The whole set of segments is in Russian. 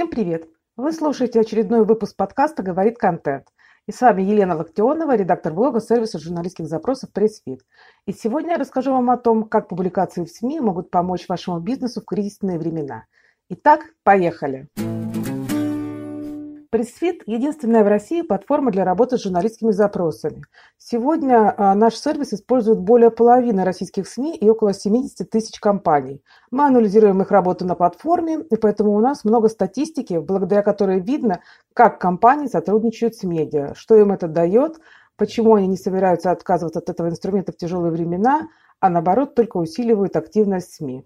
Всем привет! Вы слушаете очередной выпуск подкаста «Говорит контент». И с вами Елена Локтионова, редактор блога сервиса журналистских запросов «Pressfeed». И сегодня я расскажу вам о том, как публикации в СМИ могут помочь вашему бизнесу в кризисные времена. Итак, поехали! Поехали! Pressfeed – единственная в России платформа для работы с журналистскими запросами. Сегодня а, наш сервис использует более половины российских СМИ и около 70 тысяч компаний. Мы анализируем их работу на платформе, и поэтому у нас много статистики, благодаря которой видно, как компании сотрудничают с медиа, что им это дает, почему они не собираются отказываться от этого инструмента в тяжелые времена, а наоборот только усиливают активность СМИ.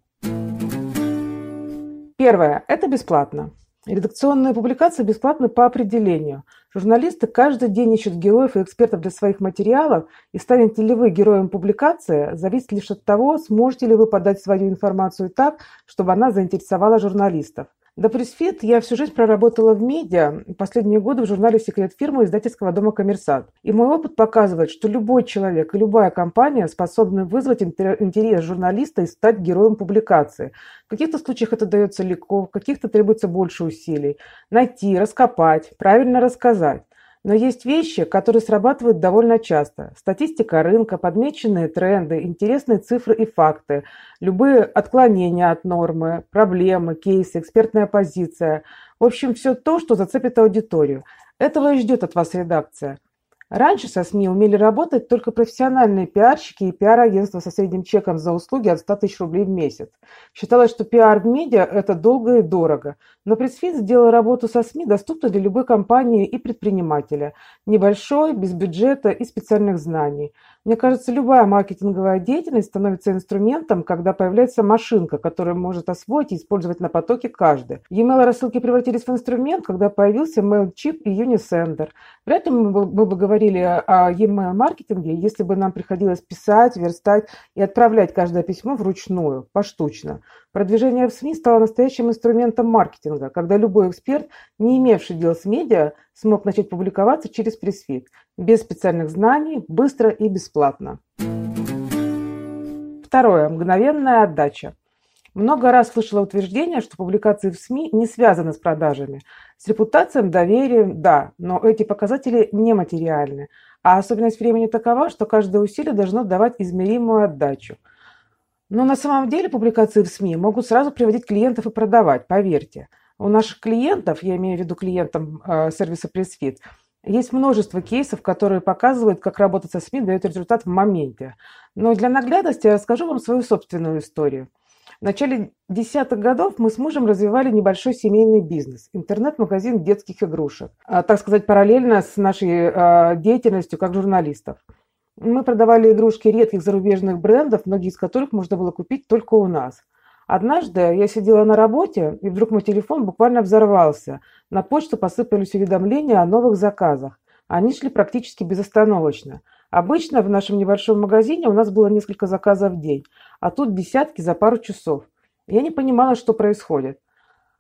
Первое – это бесплатно. Редакционные публикации бесплатны по определению. Журналисты каждый день ищут героев и экспертов для своих материалов, и станете ли вы героем публикации, зависит лишь от того, сможете ли вы подать свою информацию так, чтобы она заинтересовала журналистов. До пресс-фит я всю жизнь проработала в медиа, последние годы в журнале «Секрет фирмы» издательского дома «Коммерсант». И мой опыт показывает, что любой человек и любая компания способны вызвать интерес журналиста и стать героем публикации. В каких-то случаях это дается легко, в каких-то требуется больше усилий. Найти, раскопать, правильно рассказать. Но есть вещи, которые срабатывают довольно часто. Статистика рынка, подмеченные тренды, интересные цифры и факты, любые отклонения от нормы, проблемы, кейсы, экспертная позиция. В общем, все то, что зацепит аудиторию. Этого и ждет от вас редакция. Раньше со СМИ умели работать только профессиональные пиарщики и пиар-агентства со средним чеком за услуги от 100 тысяч рублей в месяц. Считалось, что пиар в медиа – это долго и дорого. Но пресс-фит сделал работу со СМИ доступной для любой компании и предпринимателя. Небольшой, без бюджета и специальных знаний. Мне кажется, любая маркетинговая деятельность становится инструментом, когда появляется машинка, которую может освоить и использовать на потоке каждый. E-mail рассылки превратились в инструмент, когда появился MailChimp и Unisender. Вряд ли мы бы, говорили о e-mail маркетинге, если бы нам приходилось писать, верстать и отправлять каждое письмо вручную, поштучно. Продвижение в СМИ стало настоящим инструментом маркетинга, когда любой эксперт, не имевший дел с медиа, смог начать публиковаться через пресс-фит, без специальных знаний, быстро и бесплатно. Второе. Мгновенная отдача. Много раз слышала утверждение, что публикации в СМИ не связаны с продажами. С репутацией, доверием – да, но эти показатели нематериальны. А особенность времени такова, что каждое усилие должно давать измеримую отдачу – но на самом деле публикации в СМИ могут сразу приводить клиентов и продавать, поверьте. У наших клиентов, я имею в виду клиентам э, сервиса PressFit, есть множество кейсов, которые показывают, как работать со СМИ дает результат в моменте. Но для наглядности я расскажу вам свою собственную историю. В начале десятых годов мы с мужем развивали небольшой семейный бизнес – интернет-магазин детских игрушек, а, так сказать, параллельно с нашей э, деятельностью как журналистов. Мы продавали игрушки редких зарубежных брендов, многие из которых можно было купить только у нас. Однажды я сидела на работе, и вдруг мой телефон буквально взорвался. На почту посыпались уведомления о новых заказах. Они шли практически безостановочно. Обычно в нашем небольшом магазине у нас было несколько заказов в день, а тут десятки за пару часов. Я не понимала, что происходит.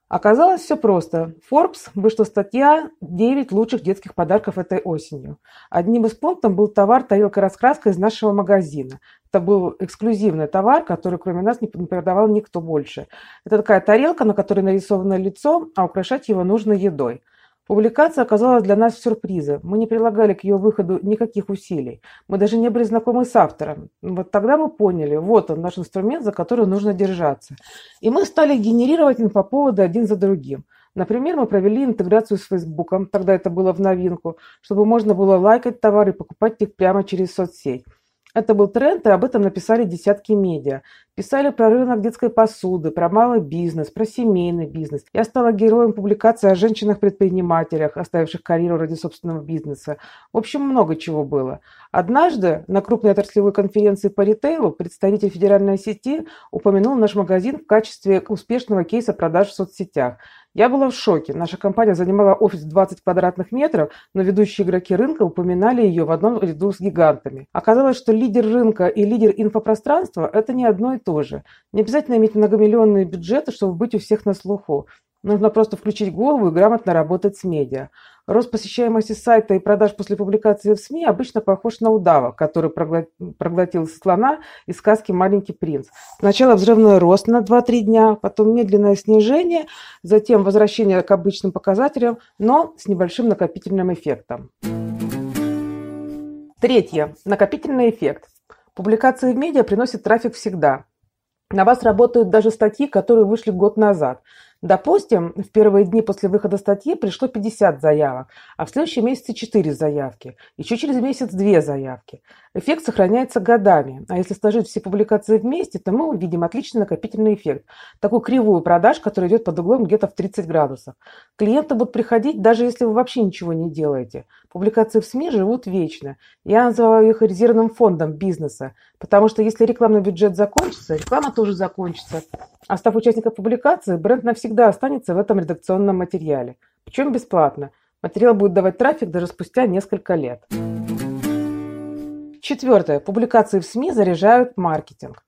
Оказалось все просто. Forbes вышла статья «9 лучших детских подарков этой осенью». Одним из пунктов был товар тарелка-раскраска из нашего магазина. Это был эксклюзивный товар, который кроме нас не продавал никто больше. Это такая тарелка, на которой нарисовано лицо, а украшать его нужно едой. Публикация оказалась для нас сюрпризом. Мы не прилагали к ее выходу никаких усилий. Мы даже не были знакомы с автором. Вот тогда мы поняли, вот он, наш инструмент, за который нужно держаться. И мы стали генерировать инфоповоды один за другим. Например, мы провели интеграцию с Фейсбуком, тогда это было в новинку, чтобы можно было лайкать товары и покупать их прямо через соцсеть. Это был тренд, и об этом написали десятки медиа. Писали про рынок детской посуды, про малый бизнес, про семейный бизнес. Я стала героем публикации о женщинах-предпринимателях, оставивших карьеру ради собственного бизнеса. В общем, много чего было. Однажды на крупной отраслевой конференции по ритейлу представитель федеральной сети упомянул наш магазин в качестве успешного кейса продаж в соцсетях. Я была в шоке. Наша компания занимала офис 20 квадратных метров, но ведущие игроки рынка упоминали ее в одном ряду с гигантами. Оказалось, что лидер рынка и лидер инфопространства – это не одно и то же. Не обязательно иметь многомиллионные бюджеты, чтобы быть у всех на слуху. Нужно просто включить голову и грамотно работать с медиа. Рост посещаемости сайта и продаж после публикации в СМИ обычно похож на удава, который проглотил слона из сказки «Маленький принц». Сначала взрывной рост на 2-3 дня, потом медленное снижение, затем возвращение к обычным показателям, но с небольшим накопительным эффектом. Третье. Накопительный эффект. Публикации в медиа приносят трафик всегда. На вас работают даже статьи, которые вышли год назад. Допустим, в первые дни после выхода статьи пришло 50 заявок, а в следующем месяце 4 заявки, еще через месяц 2 заявки. Эффект сохраняется годами, а если сложить все публикации вместе, то мы увидим отличный накопительный эффект, такую кривую продаж, которая идет под углом где-то в 30 градусов. Клиенты будут приходить, даже если вы вообще ничего не делаете. Публикации в СМИ живут вечно. Я называю их резервным фондом бизнеса, потому что если рекламный бюджет закончится, реклама тоже закончится. А став участником публикации, бренд навсегда останется в этом редакционном материале. Причем бесплатно. Материал будет давать трафик даже спустя несколько лет. Четвертое. Публикации в СМИ заряжают маркетинг.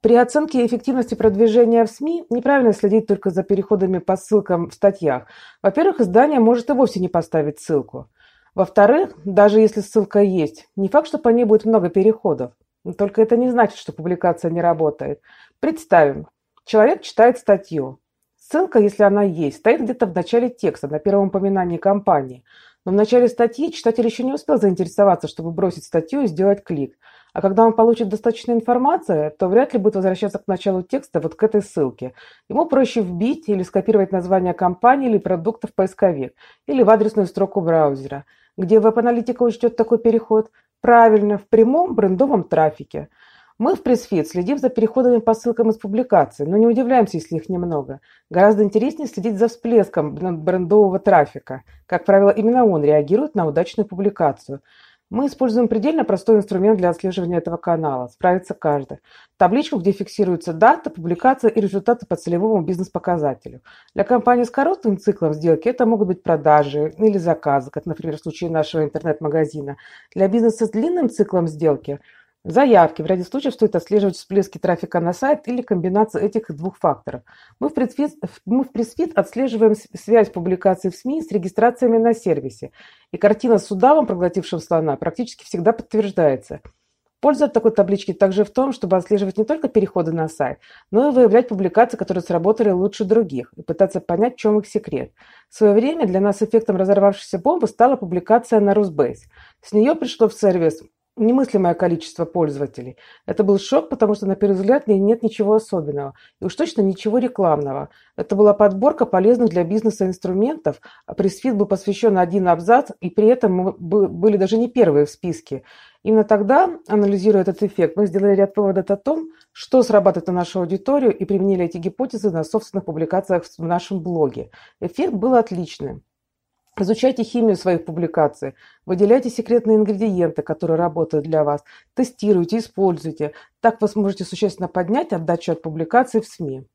При оценке эффективности продвижения в СМИ неправильно следить только за переходами по ссылкам в статьях. Во-первых, издание может и вовсе не поставить ссылку. Во-вторых, даже если ссылка есть, не факт, что по ней будет много переходов. Только это не значит, что публикация не работает. Представим, Человек читает статью. Ссылка, если она есть, стоит где-то в начале текста, на первом упоминании компании. Но в начале статьи читатель еще не успел заинтересоваться, чтобы бросить статью и сделать клик. А когда он получит достаточно информации, то вряд ли будет возвращаться к началу текста вот к этой ссылке. Ему проще вбить или скопировать название компании или продукта в поисковик, или в адресную строку браузера. Где веб-аналитика учтет такой переход? Правильно, в прямом брендовом трафике. Мы в пресс-фит следим за переходами по ссылкам из публикаций, но не удивляемся, если их немного. Гораздо интереснее следить за всплеском брендового трафика. Как правило, именно он реагирует на удачную публикацию. Мы используем предельно простой инструмент для отслеживания этого канала. Справится каждый. Табличку, где фиксируется дата, публикация и результаты по целевому бизнес-показателю. Для компании с коротким циклом сделки это могут быть продажи или заказы, как, например, в случае нашего интернет-магазина. Для бизнеса с длинным циклом сделки – Заявки. В ряде случаев стоит отслеживать всплески трафика на сайт или комбинацию этих двух факторов. Мы в пресс-фит отслеживаем связь публикаций в СМИ с регистрациями на сервисе. И картина с удавом, проглотившим слона, практически всегда подтверждается. Польза от такой таблички также в том, чтобы отслеживать не только переходы на сайт, но и выявлять публикации, которые сработали лучше других, и пытаться понять, в чем их секрет. В свое время для нас эффектом разорвавшейся бомбы стала публикация на Русбейс. С нее пришло в сервис немыслимое количество пользователей. Это был шок, потому что на первый взгляд в нет ничего особенного. И уж точно ничего рекламного. Это была подборка полезных для бизнеса инструментов, а пресс-фит был посвящен один абзац, и при этом мы были даже не первые в списке. Именно тогда, анализируя этот эффект, мы сделали ряд выводов о том, что срабатывает на нашу аудиторию, и применили эти гипотезы на собственных публикациях в нашем блоге. Эффект был отличным. Изучайте химию своих публикаций, выделяйте секретные ингредиенты, которые работают для вас, тестируйте, используйте. Так вы сможете существенно поднять отдачу от публикаций в СМИ.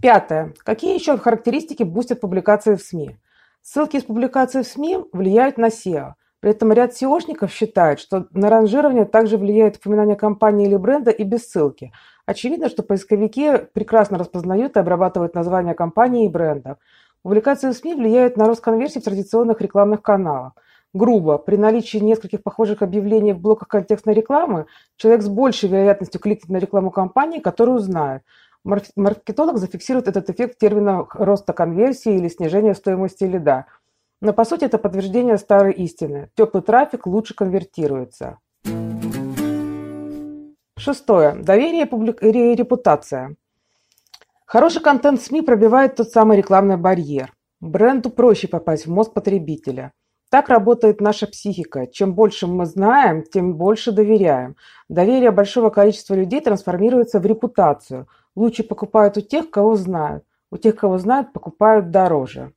Пятое. Какие еще характеристики бустят публикации в СМИ? Ссылки из публикаций в СМИ влияют на SEO. При этом ряд SEOшников считает, что на ранжирование также влияет упоминание компании или бренда и без ссылки. Очевидно, что поисковики прекрасно распознают и обрабатывают названия компании и бренда. Публикации в СМИ влияют на рост конверсий в традиционных рекламных каналах. Грубо, при наличии нескольких похожих объявлений в блоках контекстной рекламы, человек с большей вероятностью кликнет на рекламу компании, которую знает. Маркетолог зафиксирует этот эффект в терминах роста конверсии или снижения стоимости лида. Но по сути это подтверждение старой истины. Теплый трафик лучше конвертируется. Шестое. Доверие и репутация. Хороший контент СМИ пробивает тот самый рекламный барьер. Бренду проще попасть в мозг потребителя. Так работает наша психика. Чем больше мы знаем, тем больше доверяем. Доверие большого количества людей трансформируется в репутацию. Лучше покупают у тех, кого знают. У тех, кого знают, покупают дороже.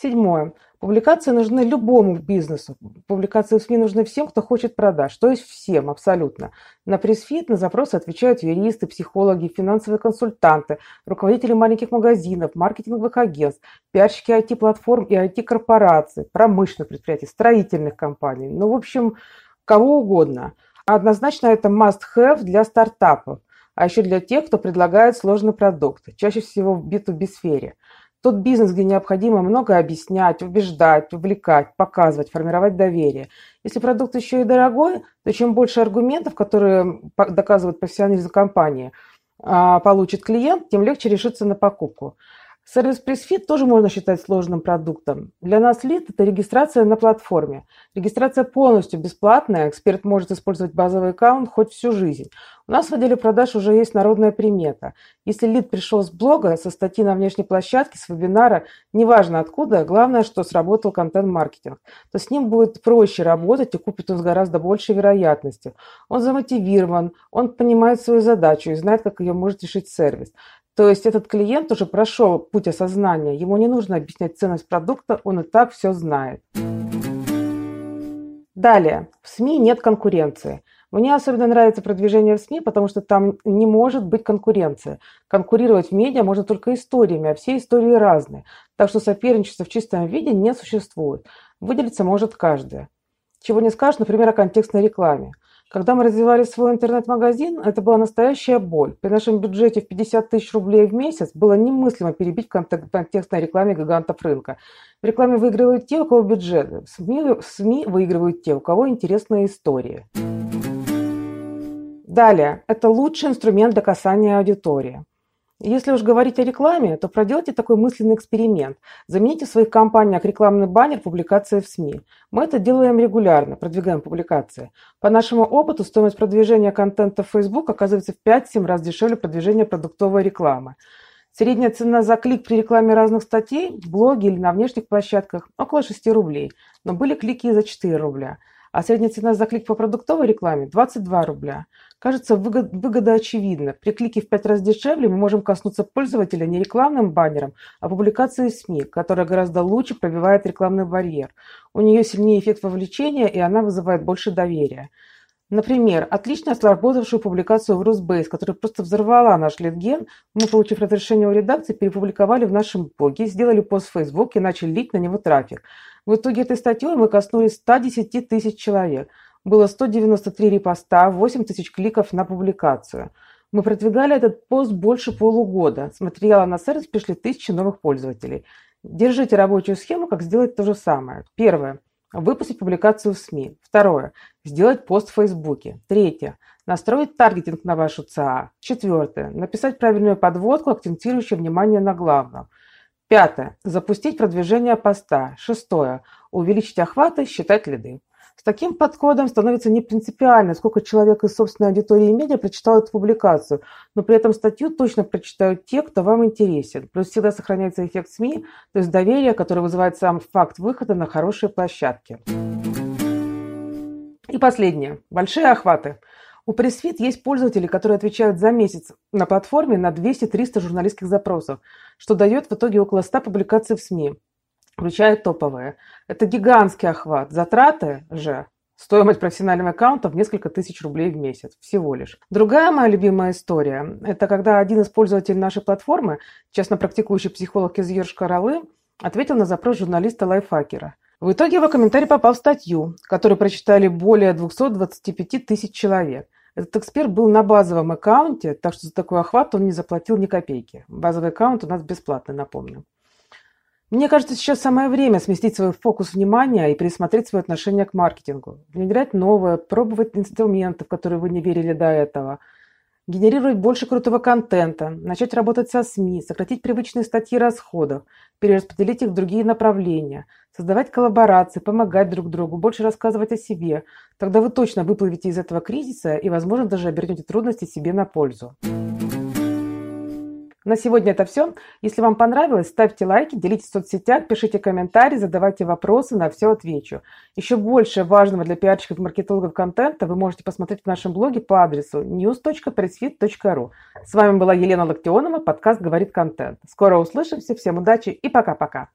Седьмое. Публикации нужны любому бизнесу. Публикации в СМИ нужны всем, кто хочет продаж, то есть всем абсолютно. На пресс-фит на запросы отвечают юристы, психологи, финансовые консультанты, руководители маленьких магазинов, маркетинговых агентств, пиарщики IT-платформ и IT-корпораций, промышленных предприятий, строительных компаний. Ну, в общем, кого угодно. Однозначно это must-have для стартапов, а еще для тех, кто предлагает сложный продукт, чаще всего в B2B сфере. Тот бизнес, где необходимо много объяснять, убеждать, увлекать, показывать, формировать доверие. Если продукт еще и дорогой, то чем больше аргументов, которые доказывают профессионализм компании, а, получит клиент, тем легче решиться на покупку. Сервис PressFit тоже можно считать сложным продуктом. Для нас лид – это регистрация на платформе. Регистрация полностью бесплатная, эксперт может использовать базовый аккаунт хоть всю жизнь. У нас в отделе продаж уже есть народная примета. Если лид пришел с блога, со статьи на внешней площадке, с вебинара, неважно откуда, главное, что сработал контент-маркетинг, то с ним будет проще работать и купит он с гораздо большей вероятностью. Он замотивирован, он понимает свою задачу и знает, как ее может решить сервис. То есть этот клиент уже прошел путь осознания, ему не нужно объяснять ценность продукта, он и так все знает. Далее, в СМИ нет конкуренции. Мне особенно нравится продвижение в СМИ, потому что там не может быть конкуренции. Конкурировать в медиа можно только историями, а все истории разные. Так что соперничество в чистом виде не существует. Выделиться может каждая. Чего не скажешь, например, о контекстной рекламе. Когда мы развивали свой интернет-магазин, это была настоящая боль. При нашем бюджете в 50 тысяч рублей в месяц было немыслимо перебить контекстной рекламе гигантов рынка. В рекламе выигрывают те, у кого бюджет. В СМИ, в СМИ выигрывают те, у кого интересная история. Далее. Это лучший инструмент для касания аудитории. Если уж говорить о рекламе, то проделайте такой мысленный эксперимент. Замените в своих компаниях рекламный баннер публикацией в СМИ. Мы это делаем регулярно, продвигаем публикации. По нашему опыту стоимость продвижения контента в Facebook оказывается в 5-7 раз дешевле продвижения продуктовой рекламы. Средняя цена за клик при рекламе разных статей в блоге или на внешних площадках около 6 рублей, но были клики и за 4 рубля а средняя цена за клик по продуктовой рекламе 22 рубля. Кажется, выгода, выгода очевидна. При клике в 5 раз дешевле мы можем коснуться пользователя не рекламным баннером, а публикацией СМИ, которая гораздо лучше пробивает рекламный барьер. У нее сильнее эффект вовлечения, и она вызывает больше доверия. Например, отлично сработавшую публикацию в Русбейс, которая просто взорвала наш литген, мы, получив разрешение у редакции, перепубликовали в нашем блоге, сделали пост в Facebook и начали лить на него трафик. В итоге этой статьей мы коснулись 110 тысяч человек. Было 193 репоста, 8 тысяч кликов на публикацию. Мы продвигали этот пост больше полугода. С материала на сервис пришли тысячи новых пользователей. Держите рабочую схему, как сделать то же самое. Первое. Выпустить публикацию в СМИ. Второе. Сделать пост в Фейсбуке. Третье. Настроить таргетинг на вашу ЦА. Четвертое. Написать правильную подводку, акцентирующую внимание на главном. Пятое. Запустить продвижение поста. Шестое. Увеличить охваты, считать лиды. С таким подходом становится не принципиально, сколько человек из собственной аудитории и медиа прочитал эту публикацию, но при этом статью точно прочитают те, кто вам интересен. Плюс всегда сохраняется эффект СМИ, то есть доверие, которое вызывает сам факт выхода на хорошие площадки. И последнее. Большие охваты. У PressFit есть пользователи, которые отвечают за месяц на платформе на 200-300 журналистских запросов, что дает в итоге около 100 публикаций в СМИ включая топовые. Это гигантский охват. Затраты же Стоимость профессионального аккаунта в несколько тысяч рублей в месяц всего лишь. Другая моя любимая история – это когда один из пользователей нашей платформы, частно практикующий психолог из Ершкаралы, ответил на запрос журналиста Лайфхакера. В итоге его комментарий попал в статью, которую прочитали более 225 тысяч человек. Этот эксперт был на базовом аккаунте, так что за такой охват он не заплатил ни копейки. Базовый аккаунт у нас бесплатный, напомню. Мне кажется, сейчас самое время сместить свой фокус внимания и пересмотреть свое отношение к маркетингу. Внедрять новое, пробовать инструменты, в которые вы не верили до этого. Генерировать больше крутого контента, начать работать со СМИ, сократить привычные статьи расходов, перераспределить их в другие направления, создавать коллаборации, помогать друг другу, больше рассказывать о себе. Тогда вы точно выплывете из этого кризиса и, возможно, даже обернете трудности себе на пользу. На сегодня это все. Если вам понравилось, ставьте лайки, делитесь в соцсетях, пишите комментарии, задавайте вопросы, на все отвечу. Еще больше важного для пиарщиков и маркетологов контента вы можете посмотреть в нашем блоге по адресу news.pressfit.ru. С вами была Елена Локтионова, подкаст «Говорит контент». Скоро услышимся, всем удачи и пока-пока.